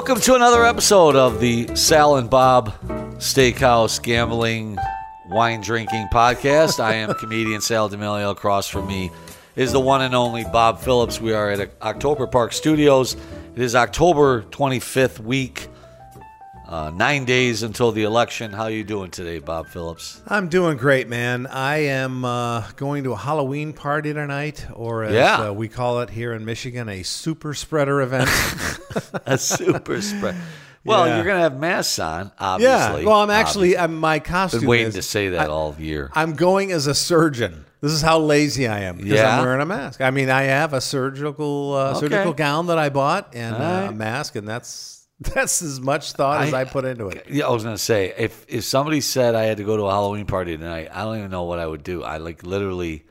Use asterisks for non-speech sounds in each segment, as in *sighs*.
Welcome to another episode of the Sal and Bob Steakhouse Gambling Wine Drinking Podcast. I am comedian Sal D'Amelio. Across from me is the one and only Bob Phillips. We are at October Park Studios. It is October 25th week. Uh, nine days until the election. How are you doing today, Bob Phillips? I'm doing great, man. I am uh, going to a Halloween party tonight, or as Yeah. uh, we call it here in Michigan, a super spreader event. *laughs* A super spread. Well, Yeah. you're gonna have masks on, yeah. obviously. Well, I'm actually, I'm, my costume been waiting is, to say that I- all year. I'm going as a surgeon. This is how lazy I am because Yeah? I'm wearing a mask. I mean, I have a surgical uh, Okay. surgical gown that I bought and uh, a mask, and that's *laughs* that's as much thought as I- I put into it. Yeah, I was gonna say if if somebody said I had to go to a Halloween party tonight, I don't even know what I would do. I like literally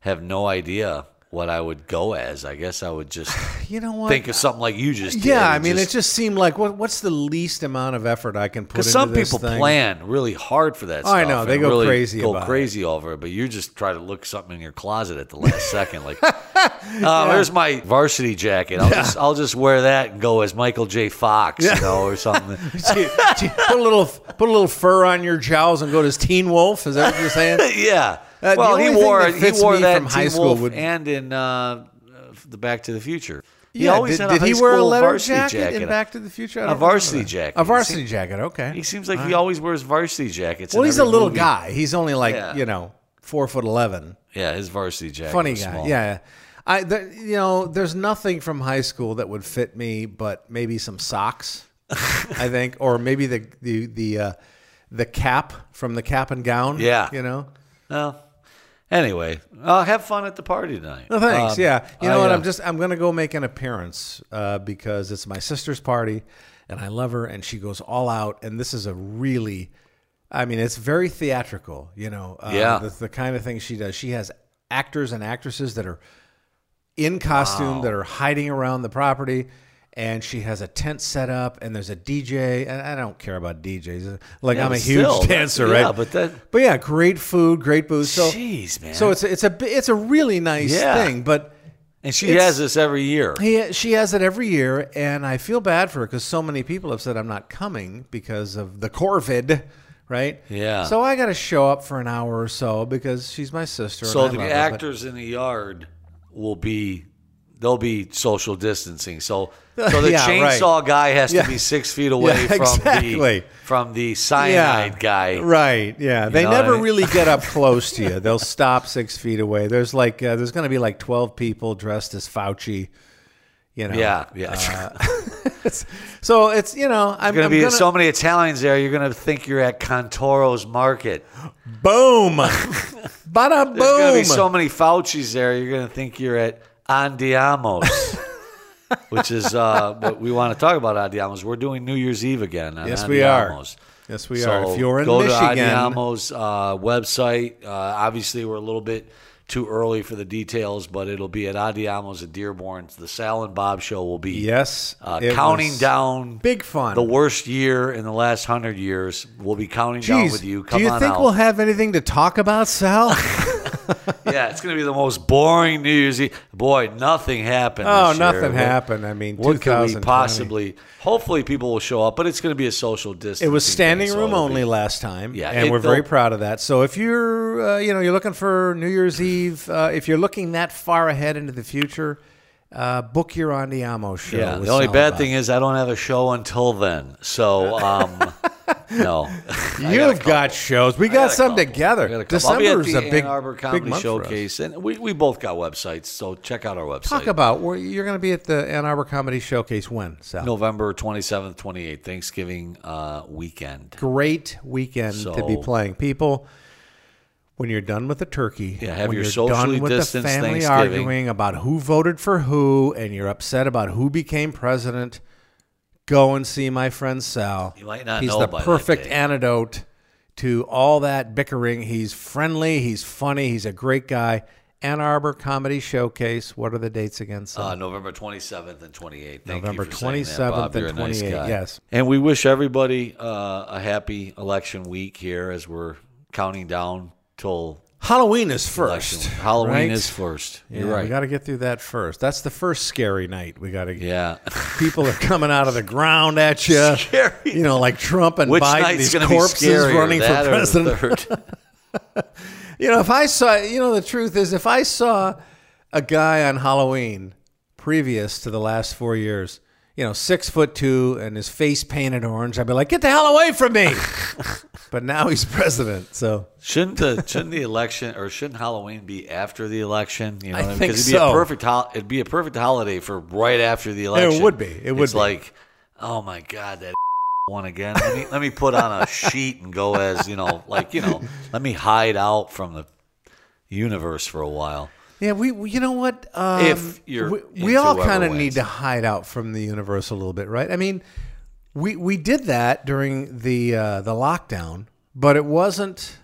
have no idea what I would go as. I guess I would just *laughs* You know what? think of something like you just did. yeah, I mean, it just seemed like what, what's the least amount of effort I can put into because some people thing? plan really hard for that. Oh, I know. They go really crazy go about it. crazy over it. But you just try to look something in your closet at the last second, like, *laughs* uh, "There's my varsity jacket. I'll just I'll just wear that and go as Michael J. Fox, you know, or something." *laughs* Gee, gee, put a little put a little fur on your jowls and go to Teen Wolf. Is that what you're saying? yeah. Uh, well, he wore that he wore that from high Teen school would- and in uh, the Back to the Future. He yeah. always Did, had a did he wear a leather varsity jacket, jacket. in Back to the Future? A varsity jacket. A varsity jacket. Okay. He seems like he always wears varsity jackets. well, he's a little movie. guy. He's only like Yeah. you know four foot eleven. Yeah, his varsity jacket. Funny guy. small. Yeah. I, the, you know, there's nothing from high school that would fit me, but maybe some socks, I *laughs* think, or maybe the the the uh, the cap from the cap and gown. Yeah. you know. Well, anyway, uh, have fun at the party tonight. No thanks. Um, yeah, you know I, what? uh, I'm just I'm gonna go make an appearance uh, because it's my sister's party, and I love her, and she goes all out, and this is a really, I mean, it's very theatrical. You know, uh, Yeah. the, the kind of thing she does. She has actors and actresses that are in costume that are hiding around the property. And she has a tent set up, and there's a DJ. And I don't care about DJs. Like Yeah, I'm a huge still, dancer, yeah, right? but that- but yeah, great food, great booze. So, Jeez, man. so it's a, it's a it's a really nice Yeah. thing. But and she has this every year. he, she has it every year, and I feel bad for her because so many people have said I'm not coming because of the COVID, right? Yeah. So I got to show up for an hour or so because she's my sister. So the love her, but- actors in the yard will be they'll be social distancing. So *laughs* so the Yeah, right. chainsaw guy has Yeah. to be six feet *laughs* away Yeah, from exactly. the from the cyanide guy. Right. Yeah. They know what I never mean? really get up *laughs* close to you. They'll stop six feet away. There's like uh, there's going to be like twelve people dressed as Fauci. You know. Yeah, yeah. It's- so it's you know I'm I'm gonna be gonna- so many Italians there. You're gonna think you're at Cantoro's Market. boom, bada boom. There's gonna be so many Fauci's there. You're gonna think you're at Andiamo's, which is uh, what we want to talk about. Andiamo's. We're doing New Year's Eve again. On Yes, we are. Yes, we So are. If you're in go Michigan, to Andiamo's uh, website. Uh, obviously, we're a little bit too early for the details, but it'll be at Andiamo's at Dearborn. The Sal and Bob show will be yes, uh, counting down big fun. the worst year in the last hundred years. We'll be counting down with you. Come do you think out. we'll have anything to talk about, Sal? *laughs* *laughs* yeah, it's going to be the most boring New Year's Eve. Boy, nothing happened. oh, year. nothing What- happened. I mean, What could we 2020. possibly? Hopefully, people will show up, but it's going to be a social distance. It was standing room only last time, Yeah, and it- we're very proud of that. So if you're, uh, you know, you're looking for New Year's Eve, uh, if you're looking that far ahead into the future, uh, book your Andiamo show. Yeah. The only bad thing is I don't have a show until then. So, um, *laughs* no. you've *laughs* got shows. We got some together. Got a couple. I'll be December at is a big, Ann Arbor big Comedy us. Showcase, and we, we both got websites, so check out our website. Talk about where you're going to be at the Ann Arbor Comedy Showcase when, Sal? November 27th, 28th, Thanksgiving uh, weekend. great weekend to be playing. People, when you're done with the turkey, Yeah, have when your you're socially done with the distanced family Thanksgiving. arguing about who voted for who, and you're upset about who became president, go and see my friend Sal. You might not He's know the by that perfect day. antidote to all that bickering. He's friendly. He's funny. He's a great guy. Ann Arbor Comedy Showcase. What are the dates again? Sal? Uh, November 27th and 28th. Thank November you for saying that, 27th Bob. and You're a nice 28th, guy. yes. And we wish everybody uh, a happy election week here as we're counting down till Halloween is first. Halloween right? is first. You're Yeah, right. We got to get through that first. That's the first scary night. We got to get. yeah. *laughs* People are coming out of the ground at you. *laughs* Scary. You know, like Trump and Which Biden, night's these going to be corpses scarier, running for that or the president. third? *laughs* You know, if I saw, you know, the truth is, if I saw a guy on Halloween previous to the last four years, you know, six foot two and his face painted orange, I'd be like, get the hell away from me. But now he's *laughs* president. So Shouldn't the shouldn't the election or shouldn't Halloween be after the election? You know, I what mean? think it'd be so. a perfect hol- it'd be a perfect holiday for right after the election. It would be. It would It's be. like, oh my god, that *laughs* one again. Let me let me put on a sheet and go as you know, like you know, let me hide out from the universe for a while. Yeah, we, we- you know what? Um, If you're we, we all kind of need to hide out from the universe a little bit, right? I mean, we we did that during the uh, the lockdown, but it wasn't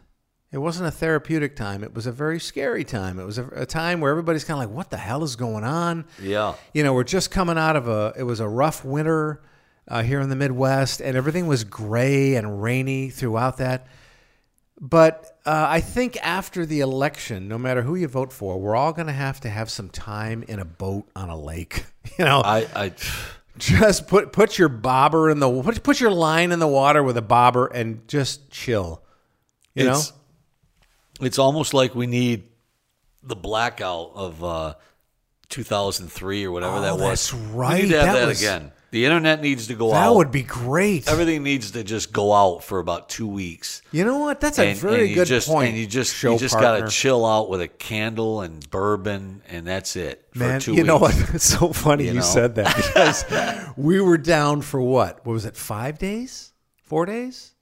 it wasn't a therapeutic time. It was a very scary time. It was a, a time where everybody's kind of like, "What the hell is going on?" Yeah. You know, we're just coming out of a it was a rough winter uh, here in the Midwest, and everything was gray and rainy throughout that. But uh, I think after the election, no matter who you vote for, we're all going to have to have some time in a boat on a lake. *laughs* You know, I, I just put put your bobber in the put, put your line in the water with a bobber and just chill. You know, it's, it's almost like we need the blackout of uh, 2003 or whatever Oh, that was. that's We right. need to have That that, was- again. The internet needs to go that out. That would be great. Everything needs to just go out for about two weeks. you know what? That's a and, very and you good just, point. And you just show you just partner. gotta chill out with a candle and bourbon, and that's it. For Man, you know what? *laughs* It's so funny you, You know? said that *laughs* because we were down for what? What was it? Five days? Four days?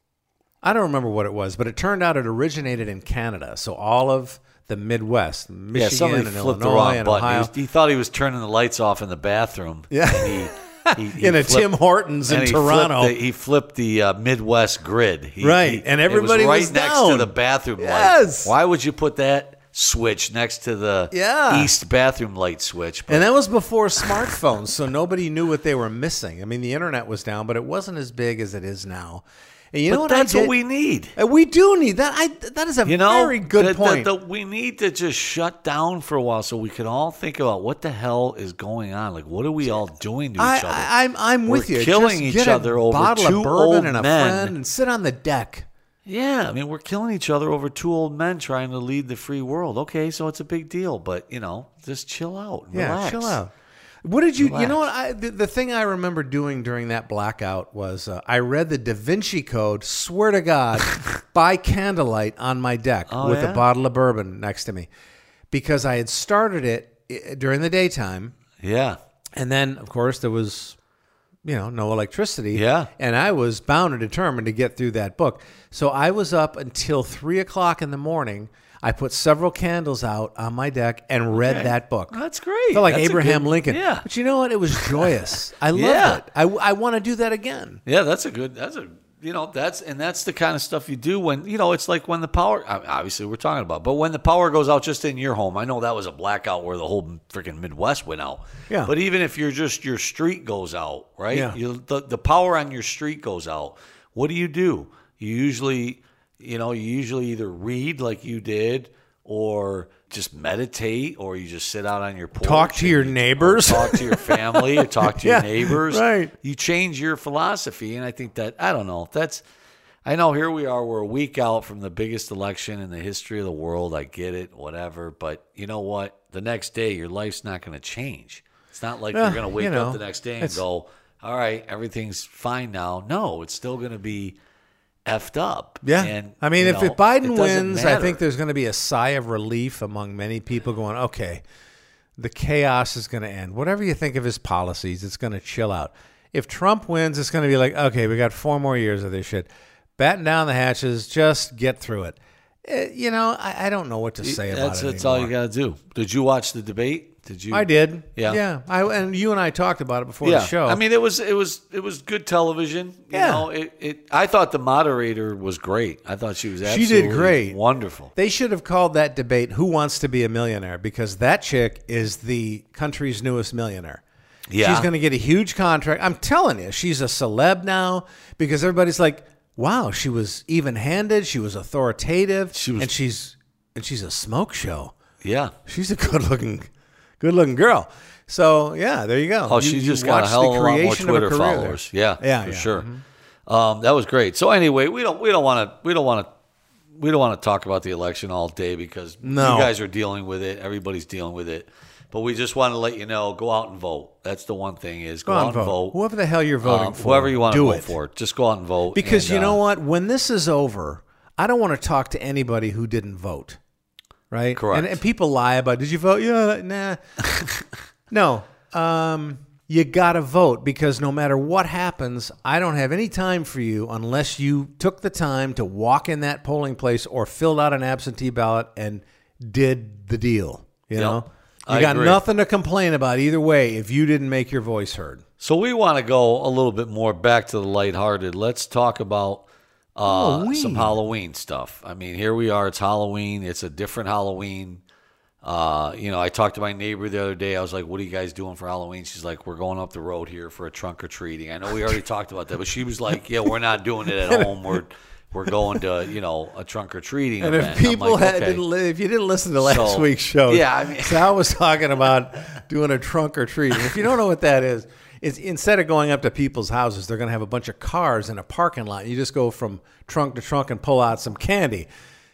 I don't remember what it was, but it turned out it originated in Canada. So all of the Midwest, Michigan somebody and flipped the Illinois wrong and button. He, Ohio, was- he thought he was turning the lights off in the bathroom. Yeah. He, he, in a flipped- Tim Hortons in he Toronto. Flipped the, he flipped the uh, Midwest grid. He- Right, and everybody was right was next down. to the bathroom Yes. light. Why would you put that switch next to the Yeah. east bathroom light switch? But and that was before smartphones, so nobody knew what they were missing. I mean, the internet was down, but it wasn't as big as it is now. And you know but what? that's what we need. And we do need that. I that is a You know, very good the- the- point. the- we need to just shut down for a while so we can all think about what the hell is going on. Like, what are we all doing to I, each other? I, I'm I'm with you. killing Just each other over bottle two of old bourbon and a men. friend and sit on the deck. Yeah, I mean, we're killing each other over two old men trying to lead the free world. Okay, so it's a big deal, but you know, just chill out. Yeah, relax. chill out. What did you? You know what? I, the, the thing I remember doing during that blackout was uh, I read the Da Vinci Code. Swear to God, *laughs* by candlelight on my deck Oh, with yeah? a bottle of bourbon next to me, because I had started it during the daytime, Yeah, and then of course there was, you know, no electricity. Yeah. and I was bound and determined to get through that book. So I was up until three o'clock in the morning. I put several candles out on my deck and read Okay. that book. that's great. Felt like That's Abraham good- Lincoln. Yeah, But you know what? It was joyous. *laughs* I loved Yeah. it. I, I want to do that again. yeah, that's a good. That's a you know that's and that's the kind of stuff you do when you know it's like when the power. Obviously, we're talking about, but when the power goes out just in your home. I know that was a blackout where the whole freaking Midwest went out. Yeah. But even if you're just your street goes out, right? Yeah. You, the the power on your street goes out. What do you do? You usually, you know, you usually either read like you did, or just meditate, or you just sit out on your porch. Talk to your you- neighbors. talk to your family, or talk to *laughs* Yeah, your neighbors. right. You change your philosophy, and I think that I don't know. That's I know here we are. We're a week out from the biggest election in the history of the world. I get it, whatever. But you know what? The next day, your life's not going to change. It's not like you're going to wake you know, up the next day and go, "All right, everything's fine now." No, it's still going to be effed up. Yeah. and I mean, if, know, if Biden wins, I think there's going to be a sigh of relief among many people going, okay, the chaos is going to end. Whatever you think of his policies, it's going to chill out. If Trump wins, it's going to be like, okay, we got four more years of this shit. Batten down the hatches, just get through it. Eh, you know, I, I don't know what to say about that's it. that's all you got to do. Did you watch the debate? Did you? I did. Yeah. Yeah. I, and you and I talked about it before yeah. the show. I mean, it was it was it was good television. You Yeah. know, it, it. I thought the moderator was great. I thought she was She did great. wonderful. They should have called that debate "Who Wants to Be a Millionaire" because that chick is the country's newest millionaire. Yeah. she's going to get a huge contract. I'm telling you, she's a celeb now because everybody's like, "Wow, she was even-handed. She was authoritative, She was- and she's and she's a smoke show. Yeah. She's a good looking, good looking girl. So yeah, there you go. Oh, You- she just got a hell of a lot more creation of a Twitter followers. Yeah, Yeah, for yeah. Mm-hmm. sure. Um, that was great. So anyway, we don't we don't want to we don't want to we don't want to talk about the election all day because No. you guys are dealing with it. Everybody's dealing with it. But we just want to let you know: go out and vote. That's the one thing is go, Go out and vote. vote. Whoever the hell you're voting Um, for, whoever you want to vote it. for, just go out and vote. Because And, you know uh, what? When this is over, I don't want to talk to anybody who didn't vote. Right? Correct. And, and people lie about, did you vote? Yeah, nah. *laughs* no. Um, you got to vote because no matter what happens, I don't have any time for you unless you took the time to walk in that polling place or filled out an absentee ballot and did the deal. You Yep. know? You I got agree. nothing to complain about either way if you didn't make your voice heard. So we want to go a little bit more back to the lighthearted. Let's talk about uh, Halloween. some Halloween stuff. I mean, here we are. It's Halloween. It's a different Halloween. Uh, you know, I talked to my neighbor the other day. I was like, "What are you guys doing for Halloween?" She's like, "We're going up the road here for a trunk or treating." I know we already talked about that, but she was like, "Yeah, we're not doing it at *laughs* home. We're we're going to you know a trunk or treating." And event." if people like, had, "Okay." didn't, li- if you didn't listen to last So, week's show, yeah, I mean- *laughs* Sal was talking about doing a trunk or treat. And if you don't know what that is, it's instead of going up to people's houses, they're going to have a bunch of cars in a parking lot. You just go from trunk to trunk and pull out some candy.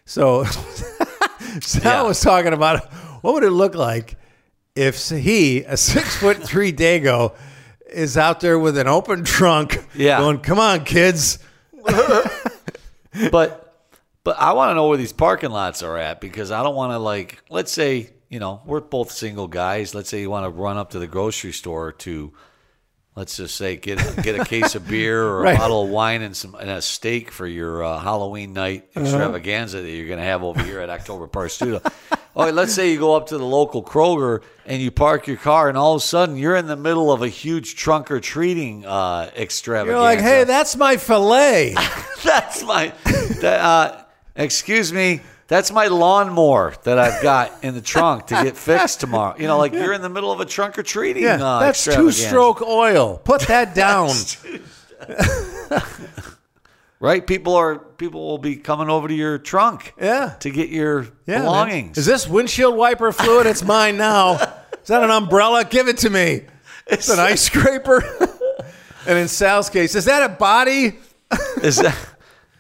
So *laughs* Sal Yeah. was talking about what would it look like if he, a six *laughs* foot three Dago, is out there with an open trunk, Yeah. going, "Come on, kids." but but I want to know where these parking lots are at because I don't want to like let's say you know we're both single guys. Let's say you want to run up to the grocery store to let's just say get get a case of beer *laughs* or Right. a bottle of wine and some and a steak for your uh, Halloween night Uh-huh. extravaganza that you're going to have over here at October Park Studio. Okay, *laughs* let's say you go up to the local Kroger and you park your car, and all of a sudden you're in the middle of a huge trunk or treating uh, extravaganza. You're like, "Hey, that's my fillet. *laughs* That's my. That, uh, excuse me. That's my lawnmower that I've got in the trunk to get fixed tomorrow. You know, like you're in the middle of a trunk or treating. Yeah, uh, that's two stroke oil. Put that *laughs* down. right? People are people will be coming over to your trunk. Yeah. to get your Yeah, man. belongings. Is this windshield wiper fluid? It's mine now. Is that an umbrella? Give it to me. It's an ice scraper. *laughs* and in Sal's case, is that a body? is that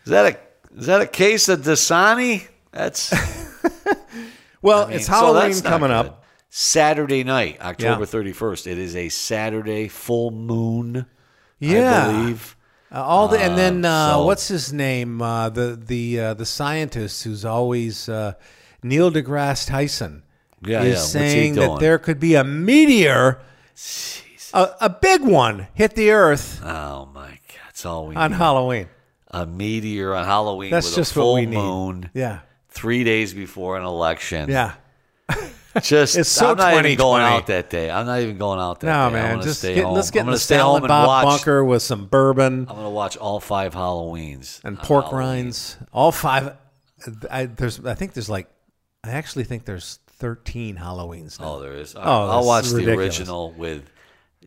is that a is that a case of Dasani? That's *laughs* Well, I mean, it's Halloween not coming good. up. Saturday night, October Yeah. thirty first. It is a Saturday full moon. Yeah. I believe. Uh, all the and then uh, so- what's his name? Uh, the the uh, the scientist who's always uh, Neil deGrasse Tyson Yeah, is yeah. Saying that there could be a meteor, a, a big one, hit the Earth Oh my god, that's all we on need. Halloween. a meteor on Halloween That's with just a full what we need. Yeah, three days before an election. yeah. Just *laughs* It's so I'm not even going out that day. I'm not even going out that No, day. Man, just stay get, home. let's get I'm in the stay home and Bob watch. bunker with some bourbon I'm gonna watch all five Halloweens and pork Halloween. rinds. All five. I, there's, I think there's like, I actually think there's 13 Halloweens now. Oh, there is. Oh, I'll watch the original with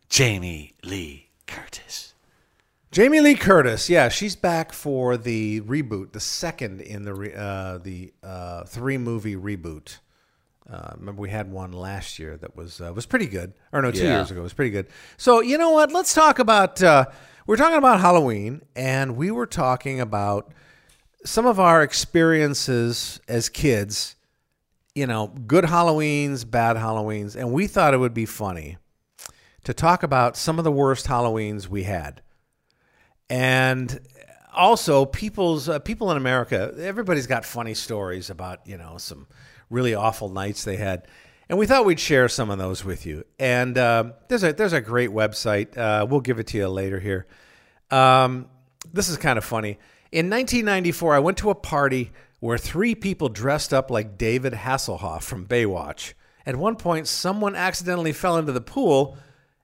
Jamie Lee Curtis. Jamie Lee Curtis, yeah, she's back for the reboot, the second in the re, uh, the uh, three movie reboot. Uh, remember, we had one last year that was uh, was pretty good, or no, two Yeah. years ago it was pretty good. So you know what? Let's talk about. Uh, we're talking about Halloween, and we were talking about some of our experiences as kids. You know, good Halloweens, bad Halloweens, and we thought it would be funny to talk about some of the worst Halloweens we had and also people's uh, people in America. Everybody's got funny stories about you know some really awful nights they had, and we thought we'd share some of those with you. And uh, there's a there's a great website. Uh, we'll give it to you later here. Um, this is kind of funny. In 1994, I went to a party where three people dressed up like David Hasselhoff from Baywatch. At one point, someone accidentally fell into the pool,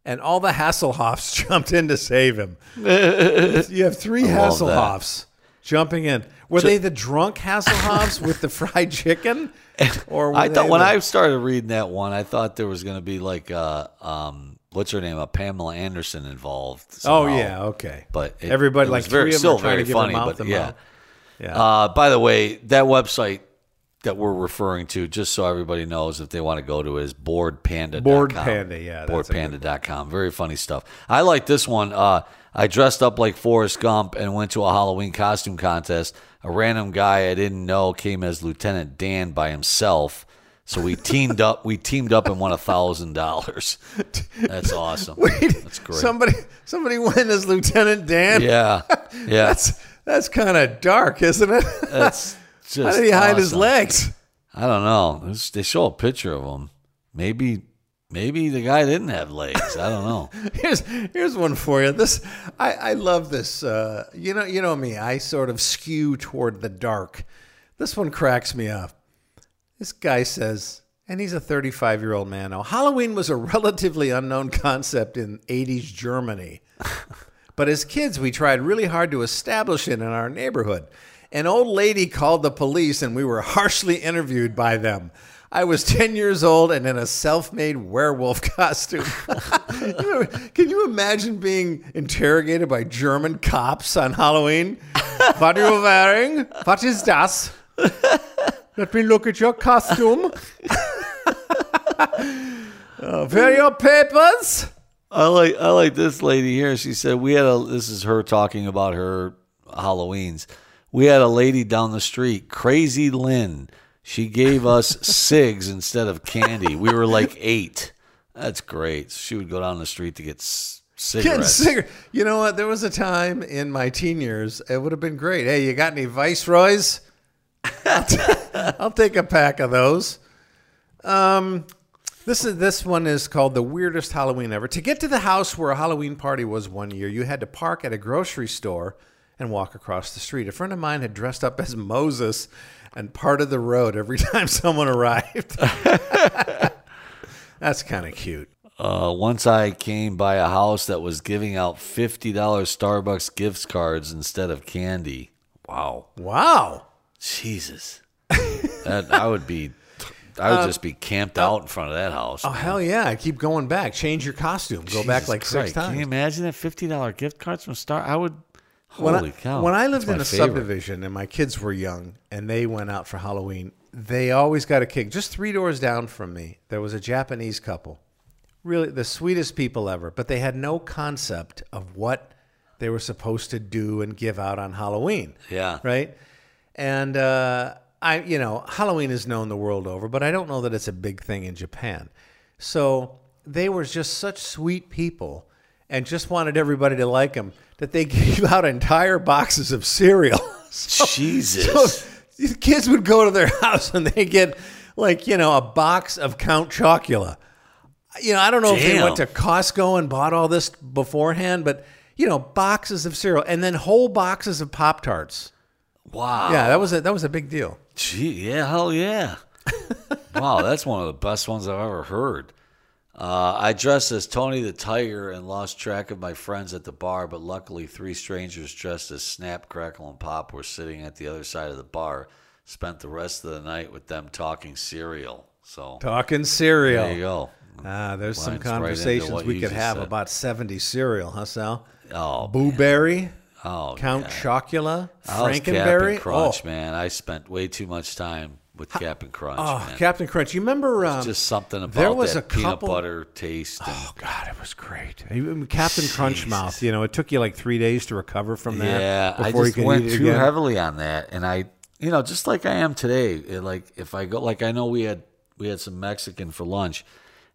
and all the Hasselhoffs *laughs* jumped in to save him. *laughs* you have three that. Hasselhoffs jumping in. Were they the drunk Hasselhoffs with the *laughs* fried chicken? Or I thought they when the- I started reading that one, I thought there was going to be like uh um what's her name, a Pamela Anderson involved. Oh yeah, okay. but it- everybody it like very of them still very funny. but yeah. mouth. Yeah. Uh, by the way, that website that we're referring to, just so everybody knows if they want to go to is boredpanda. Bored Panda, yeah, that's a good Boredpanda.com. Very funny stuff. I like this one. Uh, I dressed up like Forrest Gump and went to a Halloween costume contest. A random guy I didn't know came as Lieutenant Dan by himself. So we teamed up. We teamed up and won a thousand dollars. That's awesome. *laughs* Wait, That's great. Somebody, somebody went as Lieutenant Dan. yeah, yeah. *laughs* That's that's kind of dark, isn't it? That's just. How did he hide his legs? I don't know. They show a picture of him. Maybe, maybe the guy didn't have legs. I don't know. *laughs* Here's here's one for you. This I, I love this. Uh, you know you know me. I sort of skew toward the dark. This one cracks me up. This guy says, and he's a 35 year old man now. Halloween was a relatively unknown concept in 80s Germany, *laughs* but as kids we tried really hard to establish it in our neighborhood. An old lady called the police, and we were *laughs* harshly interviewed by them. I was 10 years old and in a self made werewolf *laughs* costume. Can you imagine being interrogated by German cops on Halloween? *laughs* What are you wearing? What is das? Let me look at your costume. uh, where your papers? I like I like this lady here. She said we had a. This is her talking about her Halloweens. We had a lady down the street, Crazy Lynn. She gave us *laughs* cigs instead of candy. We were like eight. That's great. She would go down the street to get cigarettes. cigar- You know what? There was a time in my teen years, it would have been great. Hey, you got any Viceroys? I'll, t- *laughs* I'll take a pack of those. Um, this is this one is called the weirdest Halloween ever. To get to the house where a Halloween party was one year, you had to park at a grocery store and walk across the street. A friend of mine had dressed up as Moses and parted the road every *laughs* time someone arrived. *laughs* That's kind of cute. Uh, once I came by a house that was giving out fifty dollars Starbucks gift cards instead of candy. Wow, Wow. Jesus, that I would be. I would just be camped out in front of that house. Oh hell yeah! I keep going back. Change your costume. Go back like Christ. six Can you imagine that fifty dollar gift cards from Star? I would. When Holy I, cow! when I lived in a favorite. subdivision and my kids were young and they went out for Halloween, they always got a kick. Just three doors down from me, there was a Japanese couple. Really, the sweetest people ever, but they had no concept of what they were supposed to do and give out on Halloween. Yeah. Right? And uh, I, you know, Halloween is known the world over, but I don't know that it's a big thing in Japan. So they were just such sweet people and just wanted everybody to like them that they *laughs* gave out entire boxes of cereal. *laughs* so, Jesus. so these kids would go to their *laughs* house and they get like, you know, a box of Count Chocula. You know, I don't know if they went to Costco and bought all this beforehand, but you know, boxes of cereal and then whole boxes of Pop Tarts. wow. Yeah, that was a that was a big deal. Gee, yeah, hell yeah. wow, that's one of the best ones I've ever heard. Uh, I dressed as Tony the Tiger and lost track of my friends at the bar, but luckily, three strangers dressed as Snap, Crackle, and Pop were sitting at the other side of the bar. Spent the rest of the night with them talking cereal. So Talking cereal. there you go. Ah, there's some Lines right into conversations what we could have said. about 70 cereal, huh, Sal? Oh, Boo Berry, oh, Count. Chocula, Frankenberry. Crunch, oh, man. I spent way too much time with Captain Crunch, oh, man. Captain Crunch. You remember? Um, Just something about there was that a peanut couple- butter taste. and- oh God, it was great. Captain Crunch Jesus. mouth. You know, it took you like three days to recover from that. Yeah, I just went too again. heavily on that, and I, you know, just like I am today. It, like if I go, like I know we had we had some Mexican for lunch,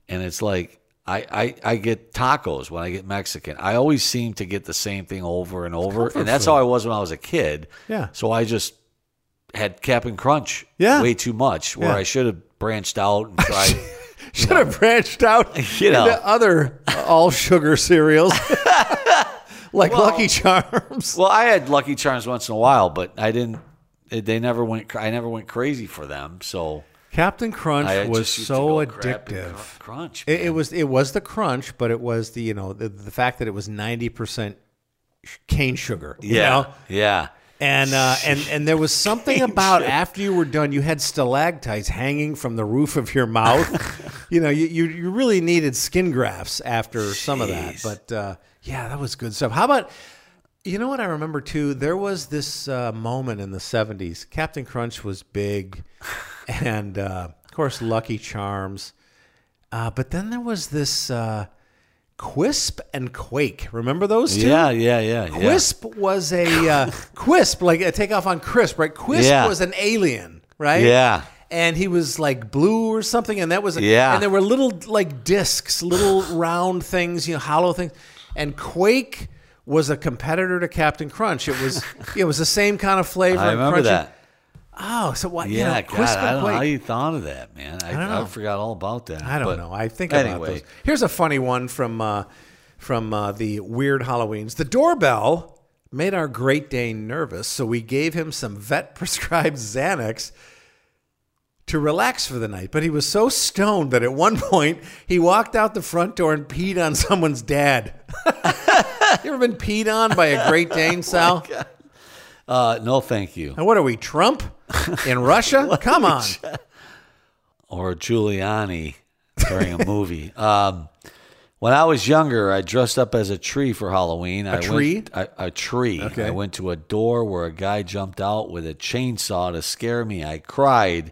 and it's like I, I I get tacos when I get Mexican. I always seem to get the same thing over and over, and that's food. how I was when I was a kid. Yeah. So I just had Captain Crunch. Yeah. Way too much, where Yeah. I should have branched out and *laughs* tried. Should have branched out *laughs* You know. into other all sugar cereals, *laughs* like Lucky Charms. well, I had Lucky Charms once in a while, but I didn't. They never went. I never went crazy for them. So Captain Crunch I was just used to so go grab and addictive. cr- Crunch. It, it was it was the crunch, but it was the you know the, the fact that it was ninety percent cane sugar. you yeah, know? yeah. And uh, and and there was something about after you were done, you had stalactites hanging from the roof of your mouth. *laughs* you know, you, you you really needed skin grafts after some of that. But uh, yeah, that was good stuff. How about? You know what I remember too? There was this uh, moment in the '70s. Captain Crunch was big, *laughs* and uh, of course Lucky Charms. Uh, but then there was this uh, Quisp and Quake. Remember those two? Yeah, yeah, yeah. yeah. Quisp was a uh, *laughs* Quisp, like a takeoff on Crisp, right? Quisp Yeah. was an alien, right? Yeah. And he was like blue or something, and that was Yeah. And there were little like discs, little *sighs* round things, you know, hollow things. And Quake was a competitor to Captain Crunch. It was *laughs* it was the same kind of flavor. I remember crunchy. that. Oh, so what? you Yeah, know, God, I don't know how you thought of that, man. I, don't know. I forgot all about that. I don't but know. I think about anyway. those. Here's a funny one from uh, from uh, the weird Halloweens. The doorbell made our Great Dane nervous, so we gave him some vet *laughs* prescribed Xanax to relax for the night. But he was so stoned that at one *laughs* point he walked out the front door and peed on someone's dad. *laughs* you ever been peed on by a Great Dane, Sal? Uh, no, thank you. and what are we, Trump in Russia? *laughs* Come on. *laughs* Or Giuliani during a movie. *laughs* Um, when I was younger, I dressed up as a tree for Halloween. A tree? Went, a tree. Okay. I went to a door where a guy jumped out with a chainsaw to scare me. I cried.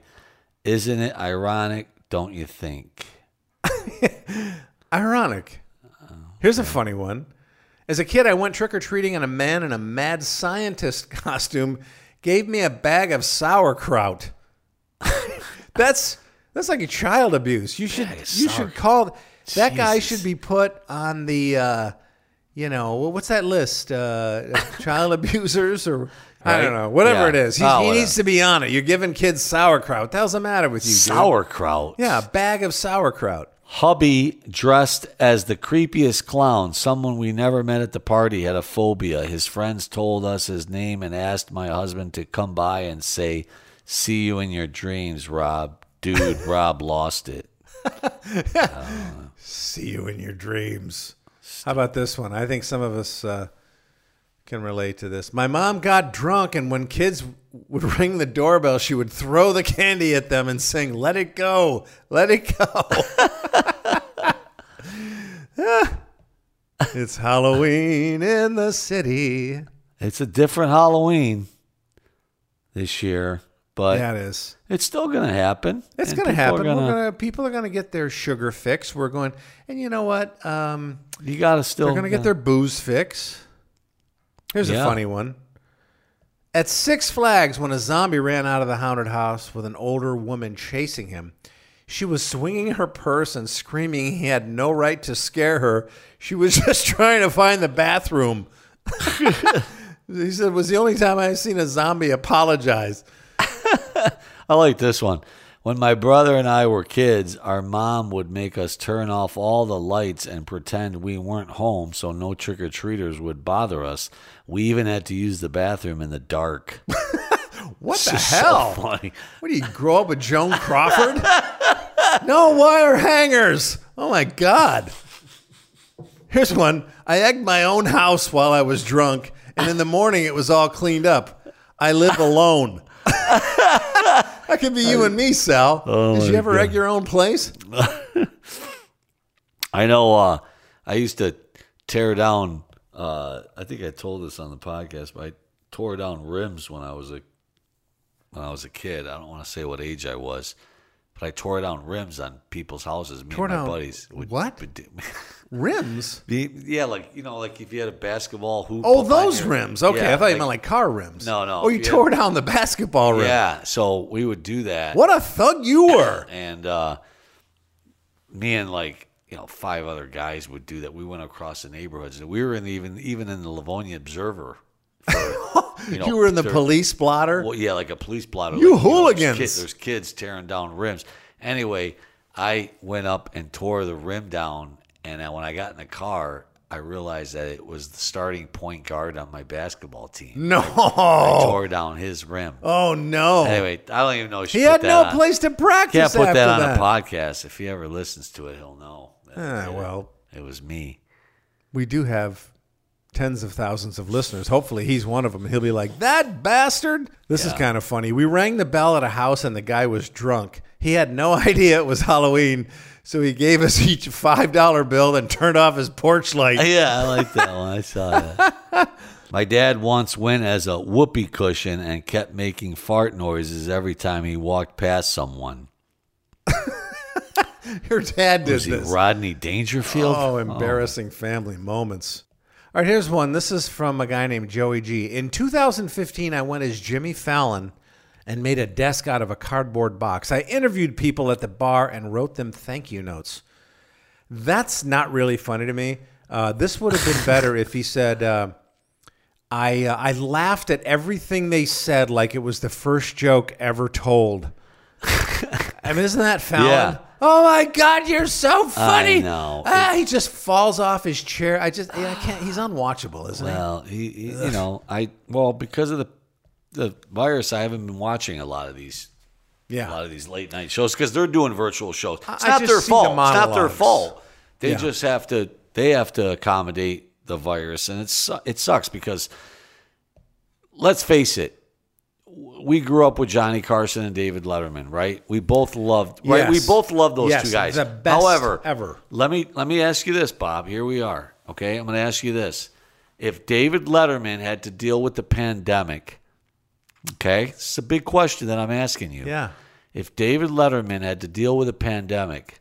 Isn't it ironic? Don't you think? Ironic. Here's a funny one. As a kid, I went trick or treating, and a man in a mad scientist costume gave me a bag of sauerkraut. *laughs* that's that's like a child abuse. You should you should call that guy should be put on the uh, you know what's that list? Uh, child *laughs* abusers or I don't know whatever Yeah. it is. Oh, he needs to be on it. You're giving kids sauerkraut. What the hell's the matter with you? dude? Sauerkraut. Yeah, a bag of sauerkraut. Hubby, dressed as the creepiest clown, someone we never met at the party, had a phobia. His friends told us his name and asked my husband to come by and say, See you in your dreams, Rob. Dude, *laughs* Rob lost it. *laughs* See you in your dreams. How about this one? I think some of us uh, can relate to this. My mom got drunk, and when kids would ring the doorbell, she would throw the candy at them and sing, Let it go, let it go. *laughs* it's Halloween in the city. It's a different Halloween this year, but Yeah, it is. it's still going to happen. It's going to happen. gonna- We're gonna, people are going to get their sugar fix. We're going, and you know what? Um, You got to still. They're going to get their booze fix. Here's a funny one. At Six Flags, when a zombie ran out of the haunted house with an older woman chasing him, she was swinging her purse and screaming he had no right to scare her. She was *laughs* just trying to find the bathroom. *laughs* he said it was the only time I've seen a zombie apologize. *laughs* I like this one. When my brother and I were kids, our mom would make us turn off all the lights and pretend we weren't home so no trick or treaters would bother us. We even had to use the bathroom in the dark. *laughs* What the It's so hell? funny. What do you grow up with Joan Crawford? *laughs* no wire hangers. Oh my God. Here's one. I egged my own house while I was drunk, and in the morning it was all cleaned up. I live alone. *laughs* *laughs* that could be you and me, Sal. Oh Did you ever God. egg your own place? *laughs* I know uh, I used to tear down, uh, I think I told this on the podcast, but I tore down rims when I was a when I was a kid. I don't want to say what age I was, but I tore down rims on people's houses. Me Tore and my down buddies. would- what? would do- *laughs* Rims? Yeah, like you know, like if you had a basketball hoop. Oh, those your- rims. Okay, Yeah, I thought you meant like car rims. No, no, Oh, you tore down the basketball rim. Yeah, so we would do that. What a thug you were. *coughs* And uh, me and like you know five other guys would do that. We went across the neighborhoods, and we were in the, even even in the Livonia Observer. For, *laughs* you, know, you were in the police blotter. Well, yeah, like a police blotter. You like, know, there's hooligans. There's kids tearing down rims. Anyway, I went up and tore the rim down, and then when I got in the car, I realized that it was the starting point guard on my basketball team. no. I tore down his rim. Oh, no. Anyway, I don't even know. If he had no place to practice Can't put after that on that. a podcast. If he ever listens to it, he'll know. that, Ah, uh, well. it was me. we do have tens of thousands of listeners. Hopefully, he's one of them. He'll be like, that bastard. This is kind of funny. We rang the bell at a house and the guy was drunk. He had no *laughs* idea it was Halloween. So he gave us each a $5 bill and turned off his porch light. Yeah, I like that one. I saw that. *laughs* My dad once went as a whoopee cushion and kept making fart noises every time he walked past someone. *laughs* Your dad did Was he this. Rodney Dangerfield? Oh, oh. embarrassing family moments. All right, here's one. This is from a guy named Joey G. In 2015, I went as Jimmy Fallon and made a desk out of a cardboard box. I interviewed people at the bar and wrote them thank you notes. That's not really funny to me. Uh, this would have been better if he said, uh, I, uh, I laughed at everything they said like it was the first joke ever told. *laughs* I mean, isn't that Fallon? Yeah. Oh my God, you're so funny. I know. Ah, he just falls off his chair. I just, I can't. He's unwatchable, isn't Well, he, he you know, I well because of the the virus, I haven't been watching a lot of these he? a Yeah. lot of these late night shows because they're doing virtual shows. It's I not just their see the fault. It's not their monologues. fault. They Yeah. just have to. They have to accommodate the virus, and it's it sucks because let's face it. We grew up with Johnny Carson and David Letterman, right? We both loved, right? We both loved those Yes, two guys. the best However, ever. let me let me ask you this, Bob. Here we are. Okay, I'm going to ask you this: If David Letterman had to deal with the pandemic, okay, this is a big question that I'm asking you. Yeah. If David Letterman had to deal with a pandemic,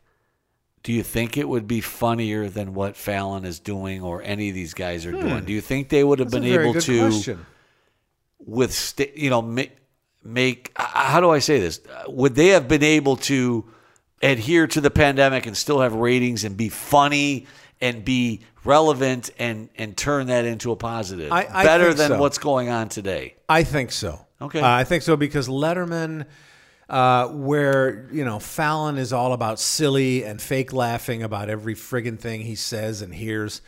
do you think it would be funnier than what Fallon is doing or any of these guys are doing? Do you think they would have Hmm. That's a been able to question. With you know make, make how do I say this? Would they have been able to adhere to the pandemic and still have ratings and be funny and be relevant and and turn that into a positive I- I better than so. what's going on today? I think so. Okay. Uh, I think so because Letterman, uh, where you know Fallon is all about silly and fake laughing about every friggin' thing he says and hears.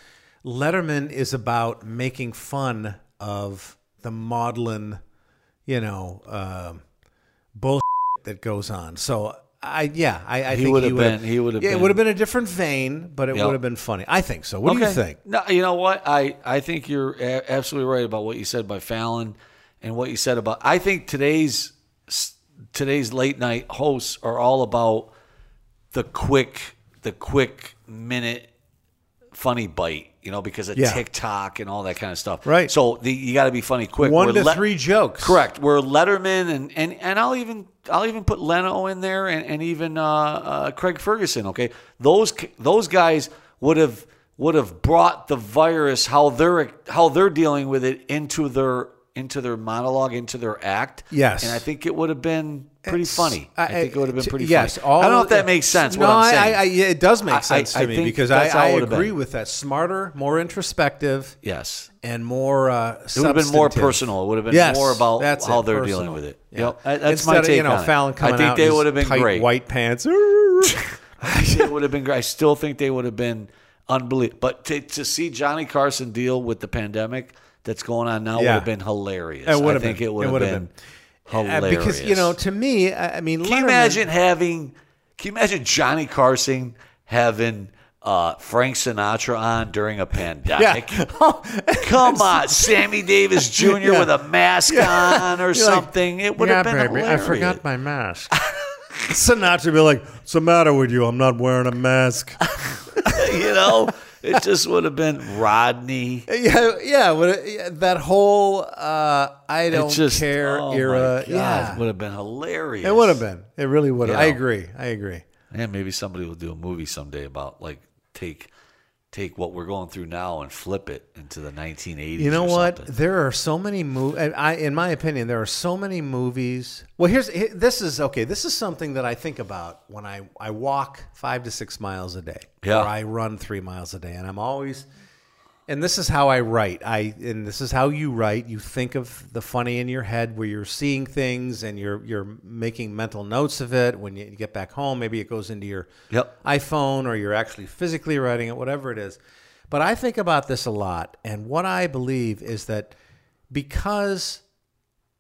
Letterman is about making fun of the maudlin, you know, um bullshit that goes on. So I, yeah, I, I He think would he have been- he would have Yeah, it would have been a different vein, but it Yep. would have been funny. I think so. What do you think? No, you know what? I, I think you're a- absolutely right about what you said by Fallon and what you said about. I think today's today's late night hosts are all about the quick the quick minute funny bite. You know, because of Yeah. TikTok and all that kind of stuff. Right. So the, you got to be funny quick. One Where to three jokes. Correct. Where Letterman and, and, and I'll even I'll even put Leno in there and, and even uh, uh, Craig Ferguson. Okay, those those guys would have would have brought the virus how they're how they're dealing with it into their into their monologue into their act. Yes. and I think it would have been pretty It's- funny. I, think it would have been pretty yes, funny. I don't know if that makes sense. No, what I'm I-. I, I, yeah, it does make sense I- to I me because I, that's how it I agree with that. Smarter, more introspective, yes. and more. Uh, It would have been more personal. It would have been Yes, more about that's how it, they're personal. dealing with it. Yeah. Yep, that- that's Instead my of, take you know, on. Fallon coming I think out they would have been great. white pants. *laughs* I it would have been great. I still think they would have been unbelievable. But to, to see Johnny Carson deal with the pandemic that's going on now would have been hilarious. It would I have think been. it would have been, hilarious. because you know, to me, I, I mean, can you imagine having? Can you imagine Johnny Carson having uh, Frank Sinatra on during a pandemic? Yeah. *laughs* Come on, *laughs* Sammy Davis Jr. Yeah. with a mask on or You're like, something. it would yeah, have been baby, hilarious. I forgot my mask. *laughs* Sinatra would be like, "What's the matter with you? I'm not wearing a mask." you know, it just would have been Rodney. yeah, yeah, yeah, that whole uh, "I don't just care" oh era. Yeah, it would have been hilarious. It would have been. It really would have. I agree. I agree. And maybe somebody will do a movie someday about like take take what we're going through now and flip it into the 1980s. You know what? something. There are so many movies. I, in my opinion, there are so many movies. Well, here's this is okay. This is something that I think about when I I walk five to six miles a day, Yeah. or I run three miles a day, and I'm always. And this is how I write. I and this is how you write. You think of the funny in your head where you're seeing things and you're you're making mental notes of it. When you get back home, maybe it goes into your Yep. iPhone or you're actually physically writing it, whatever it is. But I think about this a lot. And what I believe is that because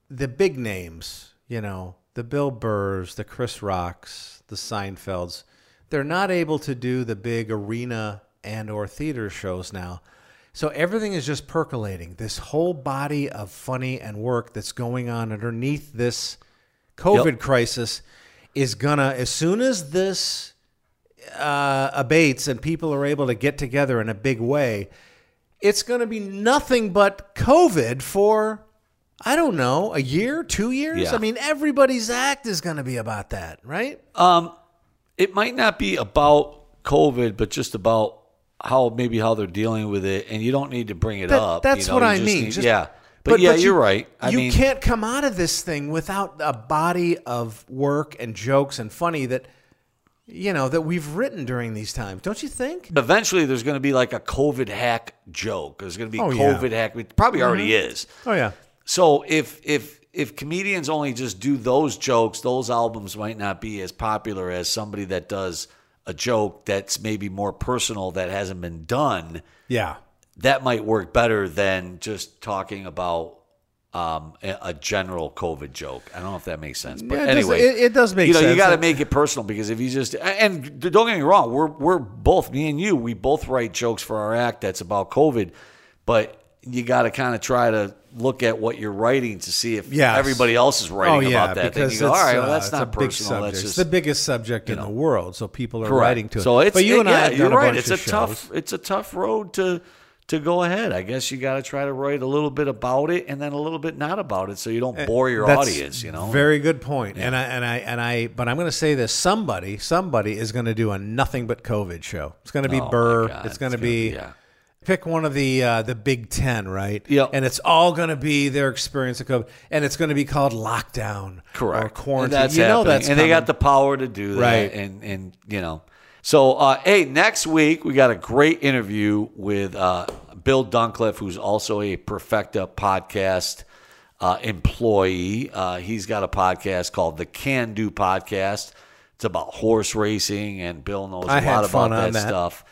the big names, you know, the Bill Burrs, the Chris Rocks, the Seinfelds, they're not able to do the big arena and or theater shows now. So everything is just percolating. This whole body of funny and work that's going on underneath this COVID Yep. crisis is gonna as soon as this uh, abates and people are able to get together in a big way, it's going to be nothing but COVID for I don't know, a year, two years. Yeah. I mean, everybody's act is going to be about that, right? Um, it might not be about COVID, but just about how maybe how they're dealing with it, and you don't need to bring it That- up. that's you know, what I mean. need- Just- yeah, but, yeah, you- you're right. I you mean, can't come out of this thing without a body of work and jokes and funny that you know that we've written during these times. Don't you think? eventually there's going to be like a COVID hack joke. There's going to be Oh, yeah. Mm-hmm. COVID hack. It probably already is. Oh yeah. So if if if comedians only just do those jokes, those albums might not be as popular as somebody that does a joke that's maybe more personal that hasn't been done. Yeah. That might work better than just talking about um, a, general COVID joke. I don't know if that makes sense, but Yeah, it does- anyway, it- it does make you know, You got to make it personal because if you just and don't get me wrong, we're we're both me and you. We both write jokes for our act that's about COVID, but you got to kind of try to look at what you're writing to see if Yes. everybody else is writing oh yeah, about that. Because you go, all right, well, uh, that's it's not personal. subject. That's it's the biggest subject in the world, so people are Correct. writing to it. So it's but you it- and yeah, I have you're right. It's a shows. tough it's a tough road to to go ahead. I guess you got to try to write a little bit about it and then a little bit not about it, so you don't bore your Eh, That's audience. You know, Very good point. And I and I and I but I'm going to say this somebody somebody is going to do a nothing but COVID show. It's going to be Oh, Burr, it's going to gonna be be- yeah. Pick one of the uh, the Big Ten, right? Yep. And it's all going to be their experience of COVID, and it's going to be called lockdown correct or quarantine. And that's you know that's and they got the power to do that. Right. And and you know, so uh, hey, next week we got a great interview with uh, Bill Duncliffe, who's also a Perfecta podcast uh, employee. Uh, he's got a podcast called the Can Do Podcast. It's about horse racing, and Bill knows I a lot about that, that. stuff.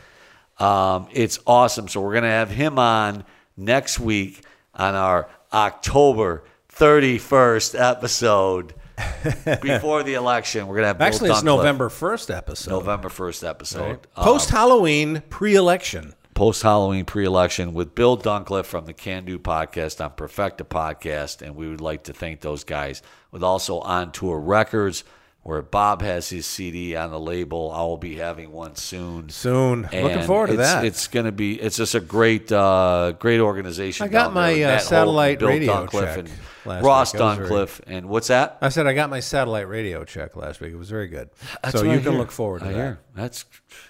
Um, it's awesome. So we're going to have him on next week on our October 31st episode *laughs* before the election. We're going to have Bill Actually, it's Duncliffe. November first episode. November 1st episode. Uh, Post Halloween, pre-election. post Halloween pre election with Bill Duncliffe from the Can Do podcast on Perfecta podcast. And we would like to thank those guys with also On Tour Records, where Bob has his CD on the label. I will be having one soon. Soon. Looking forward to that. It's going to be. It's just a great, uh, great organization. I got my, uh, Holt satellite Bill radio check and Ross week. I very- and what's that? I said I got my satellite radio check last week. It was very good. That's so you I can hear. look forward to I that. hear. That's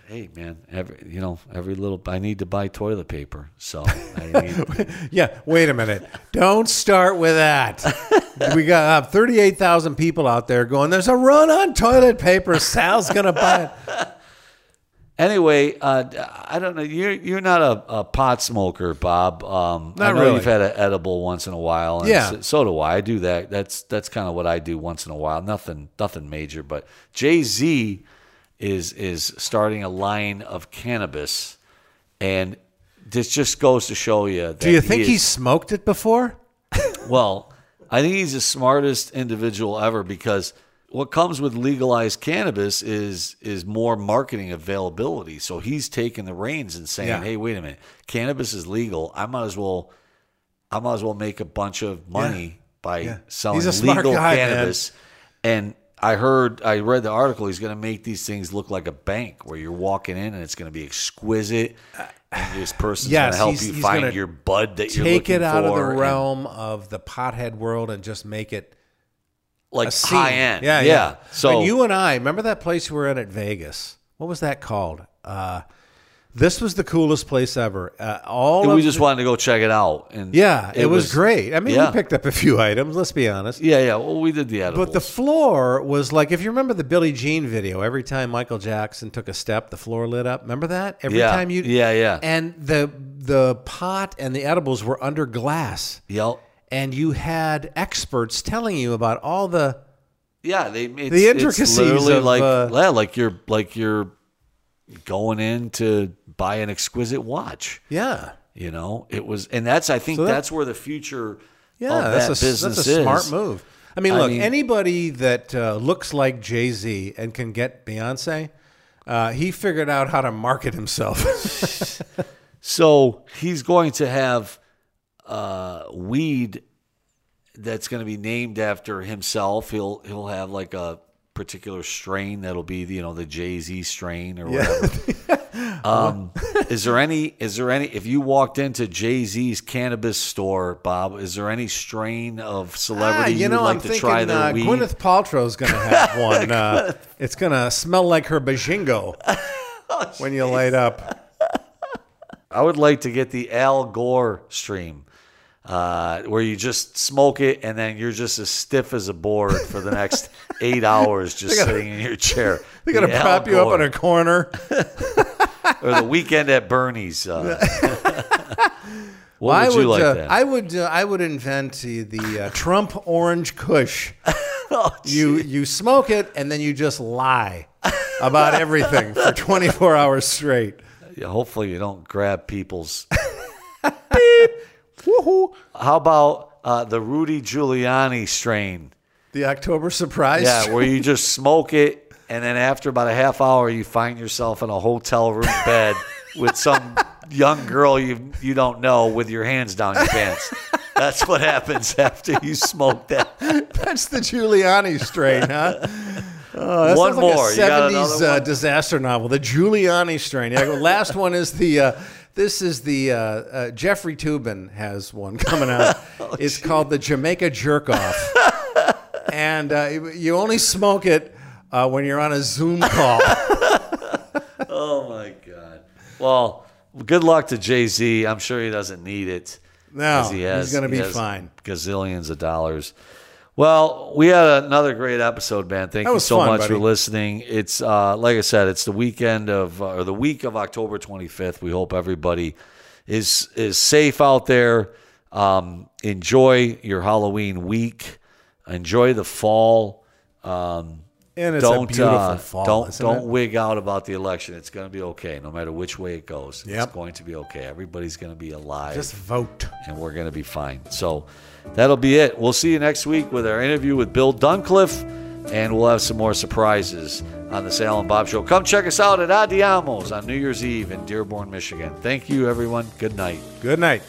hey man. Every you know every little. I need to buy toilet paper, so I *laughs* need. Yeah, wait a minute. Don't start with that. we got uh, 38,000 people out there going, there's a run on toilet paper. Sal's going to buy it. Anyway, uh, I don't know. You're you're not a, a pot smoker, Bob. Um, I Not know really. you've had an edible once in a while. And Yeah. so, so do I. I do that. That's that's kind of what I do once in a while. Nothing nothing major, but Jay Z is is starting a line of cannabis, and this just goes to show you. That Do you think he he's is, smoked it before? *laughs* well? I think he's the smartest individual ever because what comes with legalized cannabis is is more marketing availability. So he's taking the reins and saying, Yeah. "Hey, wait a minute, cannabis is legal. I might as well, I might as well make a bunch of money by Yeah. selling He's a smart legal guy, man. cannabis." And I heard, I read the article. He's going to make these things look like a bank, where you're walking in and it's going to be exquisite. Uh, and this person's going to help he's- you he's find your bud that you're Take it out of the for and- realm of the pothead world and just make it like high end. Yeah, yeah. yeah. So and you and I remember that place we were in at Vegas. What was that called? Uh, this was the coolest place ever. Uh, all we just the- wanted to go check it out, and yeah, it, was, great. I mean, yeah. we picked up a few *laughs* items. Let's be honest. Yeah, yeah. Well, we did the edibles. But the floor was like, if you remember the Billie Jean video, every time Michael Jackson took a step, the floor lit up. Remember that? Every Yeah. time you, Yeah, yeah. And the the pot and the edibles were under glass, yep. And you had experts telling you about all the Yeah, they it's, The intricacies it's literally of, like uh, yeah, like you're like you're going in to buy an exquisite watch. yeah. You know, it was, and that's I think So that- that's where the future Yeah, of that's that a, business that's a is. smart move. I mean, I look, mean- anybody that uh, looks like Jay Z and can get Beyonce, uh, he figured out how to market himself. *laughs* So he's going to have uh, weed that's going to be named after himself. He'll he'll have like a particular strain that'll be you know the Jay Z strain or whatever. *laughs* Um, is there any? Is there any? If you walked into Jay Z's cannabis store, Bob, is there any strain of celebrity Ah, you you'd know, like I'm to thinking try their uh, weed? Gwyneth Paltrow's going *laughs* to have one. uh, it's going to smell like her bajingo *laughs* Oh, when you light up. I would like to get the Al Gore stream, uh, where you just smoke it and then you're just as stiff as a board for the next *laughs* eight hours, just gotta- sitting in your chair. They're going The to prop you up in a corner. *laughs* *laughs* or the weekend at Bernie's. Uh, I would you like uh? I would. Uh, I would invent the, the uh, Trump Orange Kush. Oh, you you smoke it and then you just lie about everything for 24 hours straight. Yeah, hopefully you don't grab people's. Woohoo! How about uh, the Rudy Giuliani strain? The October surprise. Yeah, where you just smoke it, and then after about a half hour, you find yourself in a hotel room bed *laughs* with some young girl you you don't know with your hands down your pants. That's what happens after you smoke that. That's the Giuliani strain, huh? Oh, One like more. a You got 70s another uh, disaster novel, the Giuliani strain. Yeah, the last one is the. Uh, this is the uh, uh, Jeffrey Toobin has one coming out. *laughs* Oh, it's called the Jamaica Jerk Off, *laughs* and uh, you only smoke it uh, when you're on a Zoom call. *laughs* Oh my god. Well, good luck to Jay Z. I'm sure he doesn't need it. No, he has- he's going to be fine. Gazillions of dollars. Well, we had another great episode, man. Thank That you so fun, much buddy. for listening. It's uh, like I said, it's the weekend of uh, or the week of October 25th. We hope everybody is is safe out there. Um, enjoy your Halloween week. Enjoy the fall. Um, And it's a don't beautiful uh, fall, don't don't it? wig out about the election. It's going to be okay, no matter which way it goes. Yep. It's going to be okay. Everybody's going to be alive Just vote. and we're going to be fine. So that'll be it. We'll see you next week with our interview with Bill Duncliffe, and we'll have some more surprises on the Sal and Bob Show. Come check us out at Adiamos on New Year's Eve in Dearborn, Michigan. Thank you, everyone. Good night. Good night.